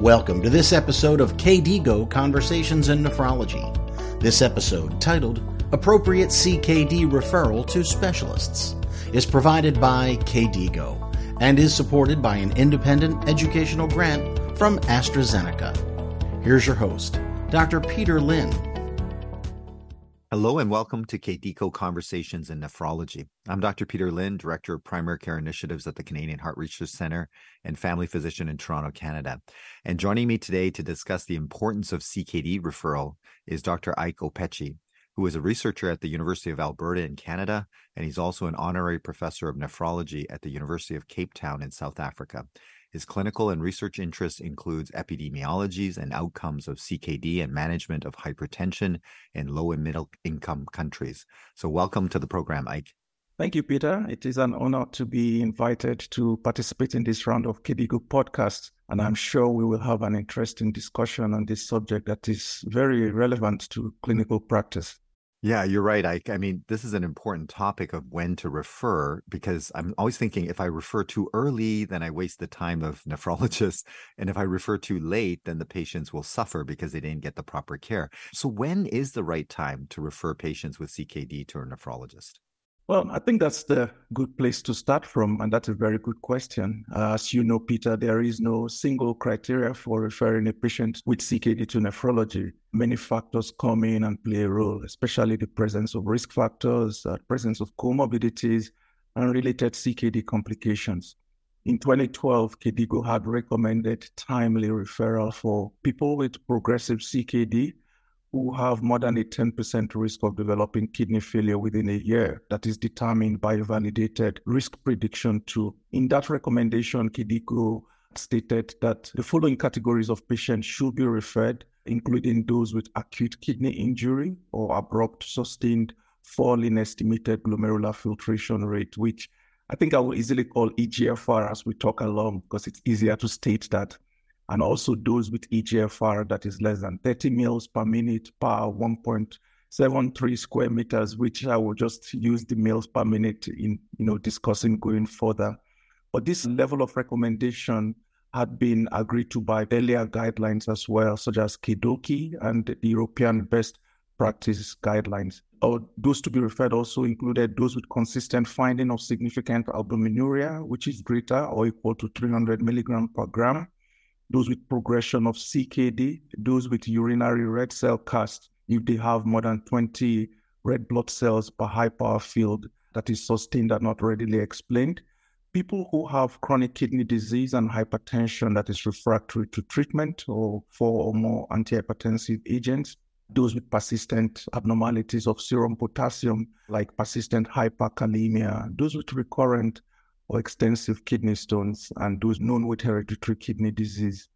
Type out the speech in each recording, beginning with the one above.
Welcome to this episode of KDIGO Conversations in Nephrology. This episode, titled Appropriate CKD Referral to Specialists, is provided by KDIGO and is supported by an independent educational grant from AstraZeneca. Here's your host, Dr. Peter Lin. Hello and welcome to KDIGO Conversations in Nephrology. I'm Dr. Peter Lin, Director of Primary Care Initiatives at the Canadian Heart Research Center and family physician in Toronto, Canada. And joining me today to discuss the importance of CKD referral is Dr. Ike Okpechi, who is a researcher at the University of Alberta in Canada, and he's also an honorary professor of nephrology at the University of Cape Town in South Africa. His clinical and research interests includes epidemiologies and outcomes of CKD and management of hypertension in low and middle income countries. So welcome to the program, Ike. Thank you, Peter. It is an honor to be invited to participate in this round of KDIGO podcast. And I'm sure we will have an interesting discussion on this subject that is very relevant to clinical practice. Yeah, you're right. I, I mean, this is an important topic of when to refer because I'm always thinking if I refer too early, then I waste the time of nephrologists. And if I refer too late, then the patients will suffer because they didn't get the proper care. So, when is the right time to refer patients with CKD to a nephrologist? Well, I think that's the good place to start from, and that's a very good question. As you know, Peter, there is no single criteria for referring a patient with CKD to nephrology. Many factors come in and play a role, especially the presence of risk factors, uh, presence of comorbidities, and related CKD complications. In 2012, KDIGO had recommended timely referral for people with progressive CKD who have more than a 10% risk of developing kidney failure within a year that is determined by a validated risk prediction tool. In that recommendation, KDIGO stated that the following categories of patients should be referred, including those with acute kidney injury or abrupt sustained fall in estimated glomerular filtration rate, which I think I will easily call EGFR as we talk along because it's easier to state that and also those with EGFR that is less than 30 mils per minute per 1.73 square meters, which I will just use the mils per minute in you know discussing going further. But this mm. level of recommendation had been agreed to by earlier guidelines as well, such as KDOQI and the European Best Practice Guidelines. Those to be referred also included those with consistent finding of significant albuminuria, which is greater or equal to 300 milligram per gram, those with progression of CKD, those with urinary red cell cast, if they have more than 20 red blood cells per high power field that is sustained and not readily explained, people who have chronic kidney disease and hypertension that is refractory to treatment or four or more antihypertensive agents, those with persistent abnormalities of serum potassium, like persistent hyperkalemia, those with recurrent or extensive kidney stones and those known with hereditary kidney disease.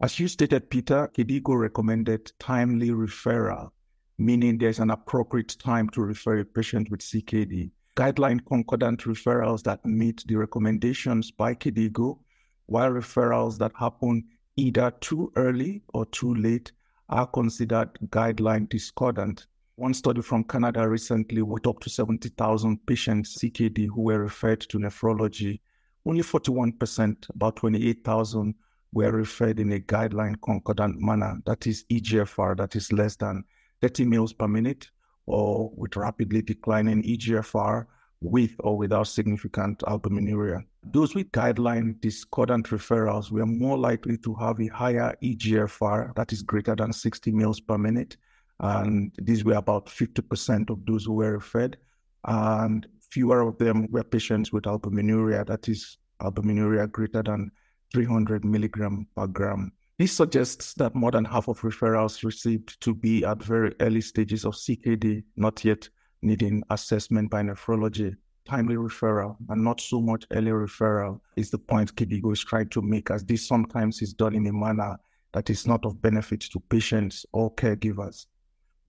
As you stated, Peter, KDIGO recommended timely referral, meaning there's an appropriate time to refer a patient with CKD. Guideline concordant referrals that meet the recommendations by KDIGO, while referrals that happen either too early or too late are considered guideline discordant. One study from Canada recently with up to 70,000 patients CKD who were referred to nephrology. Only 41%, about 28,000, were referred in a guideline concordant manner, that is EGFR, that is less than 30 mils per minute, or with rapidly declining EGFR with or without significant albuminuria. Those with guideline discordant referrals were more likely to have a higher EGFR, that is greater than 60 mils per minute, and these were about 50% of those who were referred. And fewer of them were patients with albuminuria, that is albuminuria greater than 300 milligram per gram. This suggests that more than half of referrals received to be at very early stages of CKD, not yet needing assessment by nephrology. Timely referral and not so much early referral is the point KDIGO is trying to make, as this sometimes is done in a manner that is not of benefit to patients or caregivers.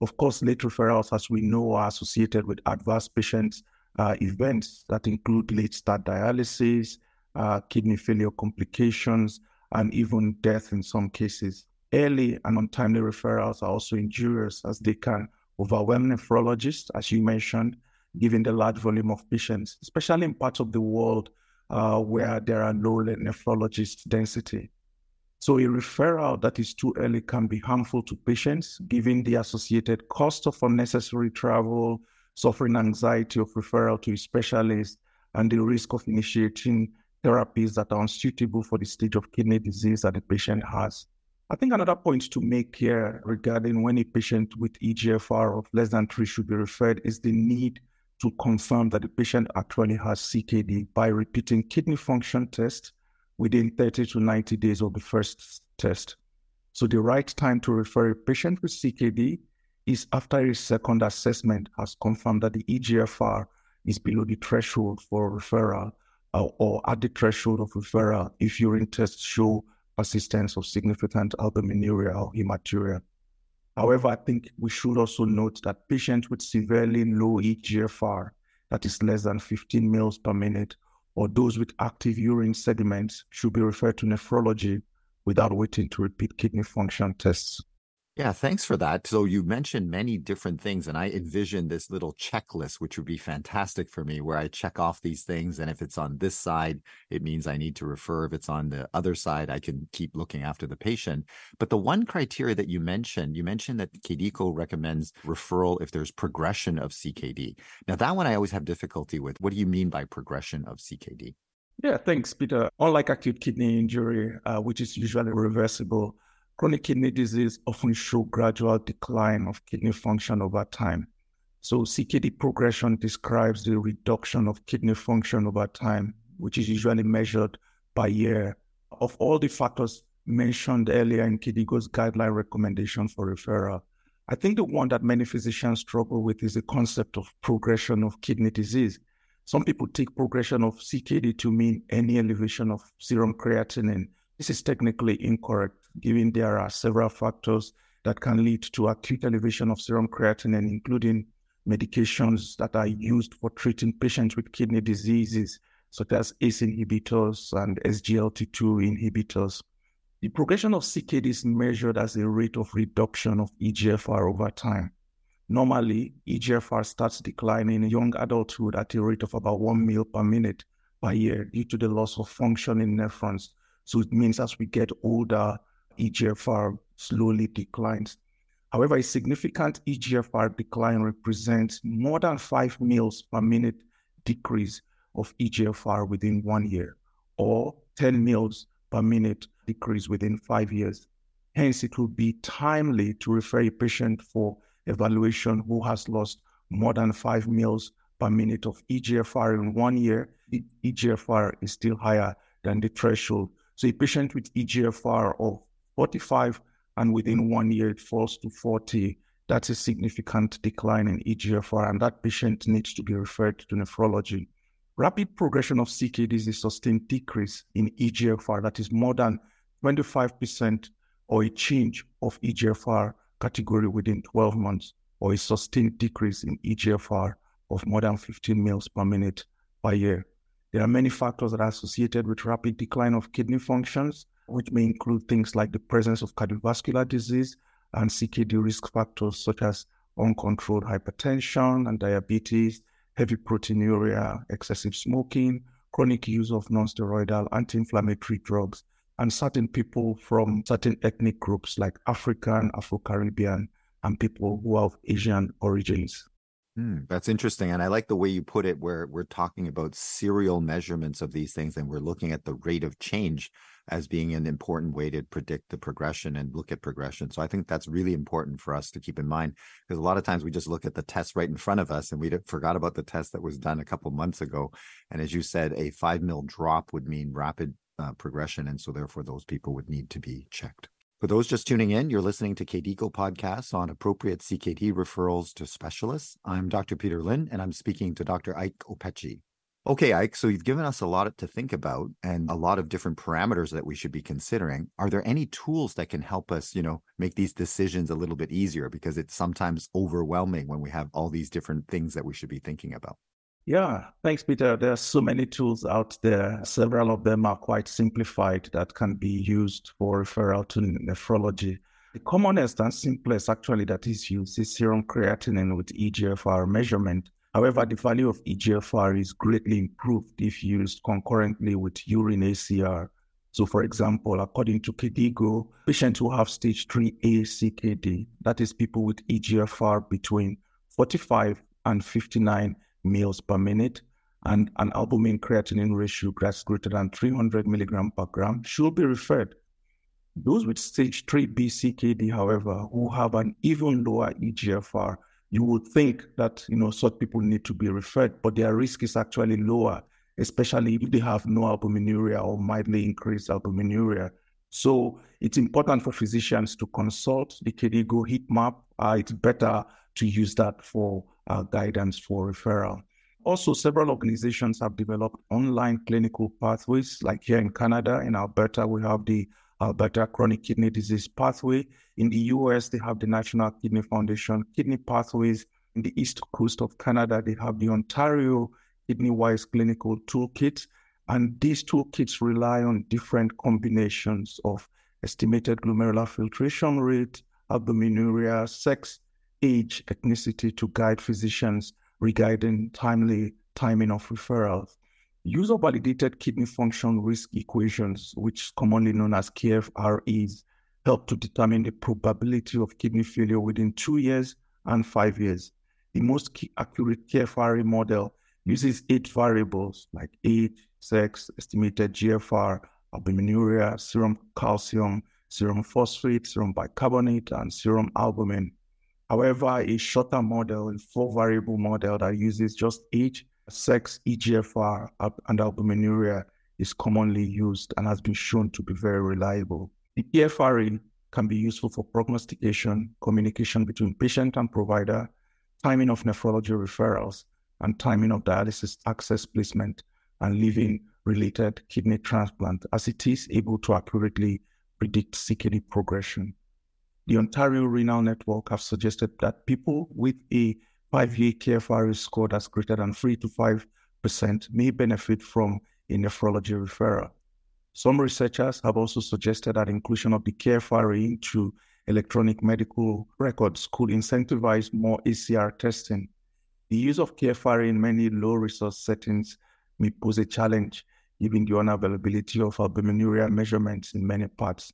Of course, late referrals, as we know, are associated with adverse patient uh, events that include late start dialysis, uh, kidney failure complications, and even death in some cases. Early and untimely referrals are also injurious as they can overwhelm nephrologists, as you mentioned, given the large volume of patients, especially in parts of the world uh, where there are low nephrologist density. So a referral that is too early can be harmful to patients, given the associated cost of unnecessary travel, suffering anxiety of referral to a specialist, and the risk of initiating therapies that are unsuitable for the stage of kidney disease that the patient has. I think another point to make here regarding when a patient with EGFR of less than three should be referred is the need to confirm that the patient actually has CKD by repeating kidney function tests within 30 to 90 days of the first test. So the right time to refer a patient with CKD is after a second assessment has confirmed that the EGFR is below the threshold for referral or at the threshold of referral if urine tests show persistence of significant albuminuria or hematuria. However, I think we should also note that patients with severely low EGFR, that is less than 15 mils per minute, or those with active urine sediments should be referred to nephrology without waiting to repeat kidney function tests. Yeah, thanks for that. So you mentioned many different things, and I envision this little checklist, which would be fantastic for me, where I check off these things. And if it's on this side, it means I need to refer. If it's on the other side, I can keep looking after the patient. But the one criteria that you mentioned, you mentioned that KDIGO recommends referral if there's progression of CKD. Now, that one I always have difficulty with. What do you mean by progression of CKD? Yeah, thanks, Peter. Unlike acute kidney injury, uh, which is usually reversible, Chronic kidney disease often show gradual decline of kidney function over time. So CKD progression describes the reduction of kidney function over time, which is usually measured by year. Of all the factors mentioned earlier in KDIGO's guideline recommendation for referral, I think the one that many physicians struggle with is the concept of progression of kidney disease. Some people take progression of CKD to mean any elevation of serum creatinine. This is technically incorrect given there are several factors that can lead to acute elevation of serum creatinine, including medications that are used for treating patients with kidney diseases, such as ACE inhibitors and SGLT2 inhibitors. The progression of CKD is measured as a rate of reduction of EGFR over time. Normally, EGFR starts declining in young adulthood at a rate of about 1 mil per minute per year due to the loss of function in nephrons. So it means as we get older, EGFR slowly declines. However, a significant EGFR decline represents more than 5 mils per minute decrease of EGFR within one year, or 10 mils per minute decrease within five years. Hence, it will be timely to refer a patient for evaluation who has lost more than 5 mils per minute of EGFR in one year. EGFR is still higher than the threshold. So, a patient with EGFR of 45, and within one year it falls to 40. That's a significant decline in EGFR, and that patient needs to be referred to nephrology. Rapid progression of CKD is a sustained decrease in EGFR that is more than 25% or a change of EGFR category within 12 months, or a sustained decrease in EGFR of more than 15 mils per minute per year. There are many factors that are associated with rapid decline of kidney functions, which may include things like the presence of cardiovascular disease and CKD risk factors such as uncontrolled hypertension and diabetes, heavy proteinuria, excessive smoking, chronic use of nonsteroidal anti-inflammatory drugs, and certain people from certain ethnic groups like African, Afro-Caribbean, and people who have Asian origins. Hmm, that's interesting. And I like the way you put it, where we're talking about serial measurements of these things and we're looking at the rate of change as being an important way to predict the progression and look at progression. So I think that's really important for us to keep in mind because a lot of times we just look at the test right in front of us and we forgot about the test that was done a couple months ago. And as you said, a five mil drop would mean rapid uh, progression. And so therefore those people would need to be checked. For those just tuning in, you're listening to KDIGO podcasts on appropriate CKD referrals to specialists. I'm Dr. Peter Lin, and I'm speaking to Dr. Ike Okpechi. Okay, Ike, so you've given us a lot to think about and a lot of different parameters that we should be considering. Are there any tools that can help us, you know, make these decisions a little bit easier because it's sometimes overwhelming when we have all these different things that we should be thinking about? Yeah, thanks, Peter. There are so many tools out there. Several of them are quite simplified that can be used for referral to nephrology. The commonest and simplest actually that is used is serum creatinine with EGFR measurement. However, the value of EGFR is greatly improved if used concurrently with urine ACR. So, for example, according to KDIGO, patients who have stage 3A CKD, that is people with EGFR between 45 and 59 mils per minute, and an albumin creatinine ratio that's greater than 300 milligram per gram, should be referred. Those with stage 3B CKD, however, who have an even lower EGFR, you would think that you know such people need to be referred, but their risk is actually lower especially if they have no albuminuria or mildly increased albuminuria. So it's important for physicians to consult the KDIGO heat map. Uh, it's better to use that for uh, guidance for referral. Also, several organizations have developed online clinical pathways, like here in Canada, in Alberta, we have the Uh, Alberta Chronic Kidney Disease Pathway. In the US, they have the National Kidney Foundation Kidney Pathways. In the East Coast of Canada, they have the Ontario Kidney Wise clinical Toolkit. And these toolkits rely on different combinations of estimated glomerular filtration rate, albuminuria, sex, age, ethnicity to guide physicians regarding timely timing of referrals. User validated kidney function risk equations, which commonly known as KFREs, help to determine the probability of kidney failure within two years and five years. The most accurate KFRE model uses eight variables like age, sex, estimated GFR, albuminuria, serum calcium, serum phosphate, serum bicarbonate, and serum albumin. However, a shorter model, a four variable model that uses just age, sex, EGFR, and albuminuria is commonly used and has been shown to be very reliable. The KFRE can be useful for prognostication, communication between patient and provider, timing of nephrology referrals, and timing of dialysis access placement and living related kidney transplant, as it is able to accurately predict CKD progression. The Ontario Renal Network have suggested that people with a five-year KFRE score that's greater than 3 to 5% may benefit from a nephrology referral. Some researchers have also suggested that inclusion of the KFRE into electronic medical records could incentivize more ACR testing the use of KFRE in many low resource settings may pose a challenge given the unavailability of albuminuria measurements in many parts.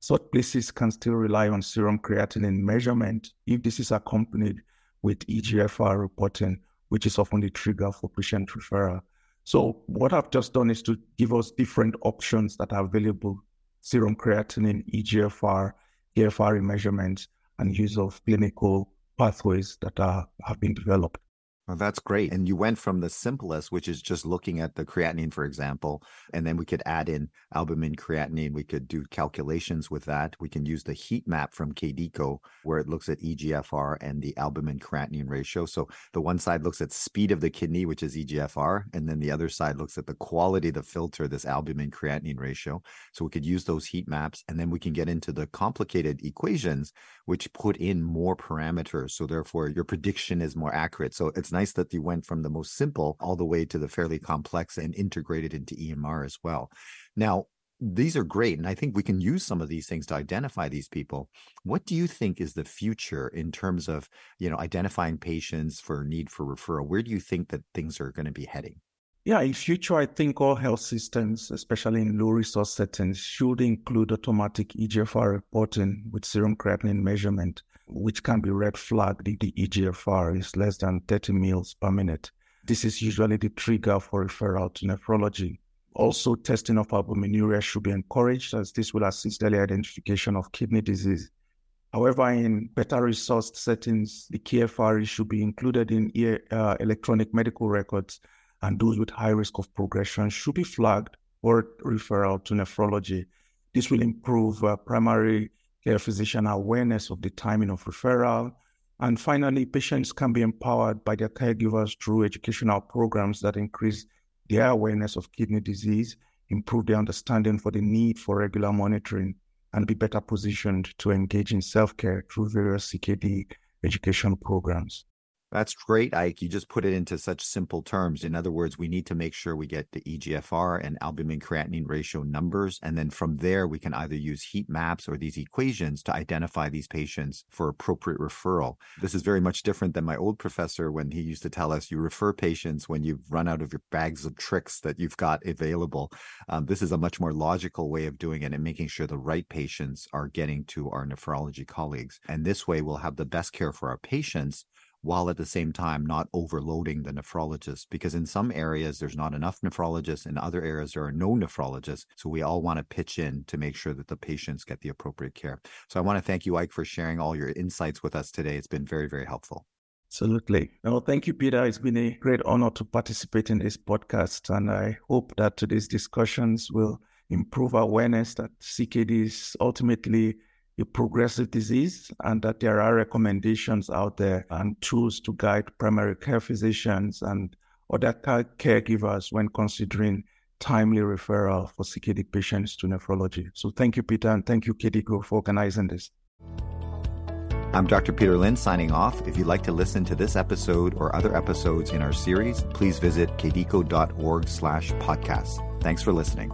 Such places can still rely on serum creatinine measurement if this is accompanied with EGFR reporting, which is often the trigger for patient referral. So what I've just done is to give us different options that are available, serum creatinine, EGFR, KFRE measurements, and use of clinical pathways that are, have been developed. Well, that's great. And you went from the simplest, which is just looking at the creatinine, for example, and then we could add in albumin creatinine. We could do calculations with that. We can use the heat map from KDIGO, where it looks at EGFR and the albumin creatinine ratio. So the one side looks at speed of the kidney, which is EGFR, and then the other side looks at the quality of the filter, this albumin creatinine ratio. So we could use those heat maps, and then we can get into the complicated equations, which put in more parameters. So therefore, your prediction is more accurate. So it's nice that you went from the most simple all the way to the fairly complex and integrated into EMR as well. Now, these are great. And I think we can use some of these things to identify these people. What do you think is the future in terms of, you know, identifying patients for need for referral? Where do you think that things are going to be heading? Yeah, in future, I think all health systems, especially in low resource settings, should include automatic EGFR reporting with serum creatinine measurement which can be red flagged if the EGFR is less than 30 mils per minute. This is usually the trigger for referral to nephrology. Also, testing of albuminuria should be encouraged as this will assist early identification of kidney disease. However, in better resourced settings, the KFRE should be included in uh, electronic medical records, and those with high risk of progression should be flagged for referral to nephrology. This will improve uh, primary physician awareness of the timing of referral. And finally, patients can be empowered by their caregivers through educational programs that increase their awareness of kidney disease, improve their understanding for the need for regular monitoring, and be better positioned to engage in self care through various CKD education programs. That's great, Ike. You just put it into such simple terms. In other words, we need to make sure we get the EGFR and albumin creatinine ratio numbers. And then from there, we can either use heat maps or these equations to identify these patients for appropriate referral. This is very much different than my old professor when he used to tell us you refer patients when you've run out of your bags of tricks that you've got available. Um, this is a much more logical way of doing it and making sure the right patients are getting to our nephrology colleagues. And this way, we'll have the best care for our patients while at the same time not overloading the nephrologist because in some areas there's not enough nephrologists in other areas there are no nephrologists so we all want to pitch in to make sure that the patients get the appropriate care so i want to thank you ike for sharing all your insights with us today it's been very very helpful Absolutely. Well, thank you, Peter. It's been a great honor to participate in this podcast. And I hope that today's discussions will improve awareness that CKD is ultimately a progressive disease and that there are recommendations out there and tools to guide primary care physicians and other care caregivers when considering timely referral for CKD patients to nephrology. So thank you, Peter, and thank you, KDIGO, for organizing this. I'm Dr. Peter Lin signing off. If you'd like to listen to this episode or other episodes in our series, please visit kdigo.org slash podcast. Thanks for listening.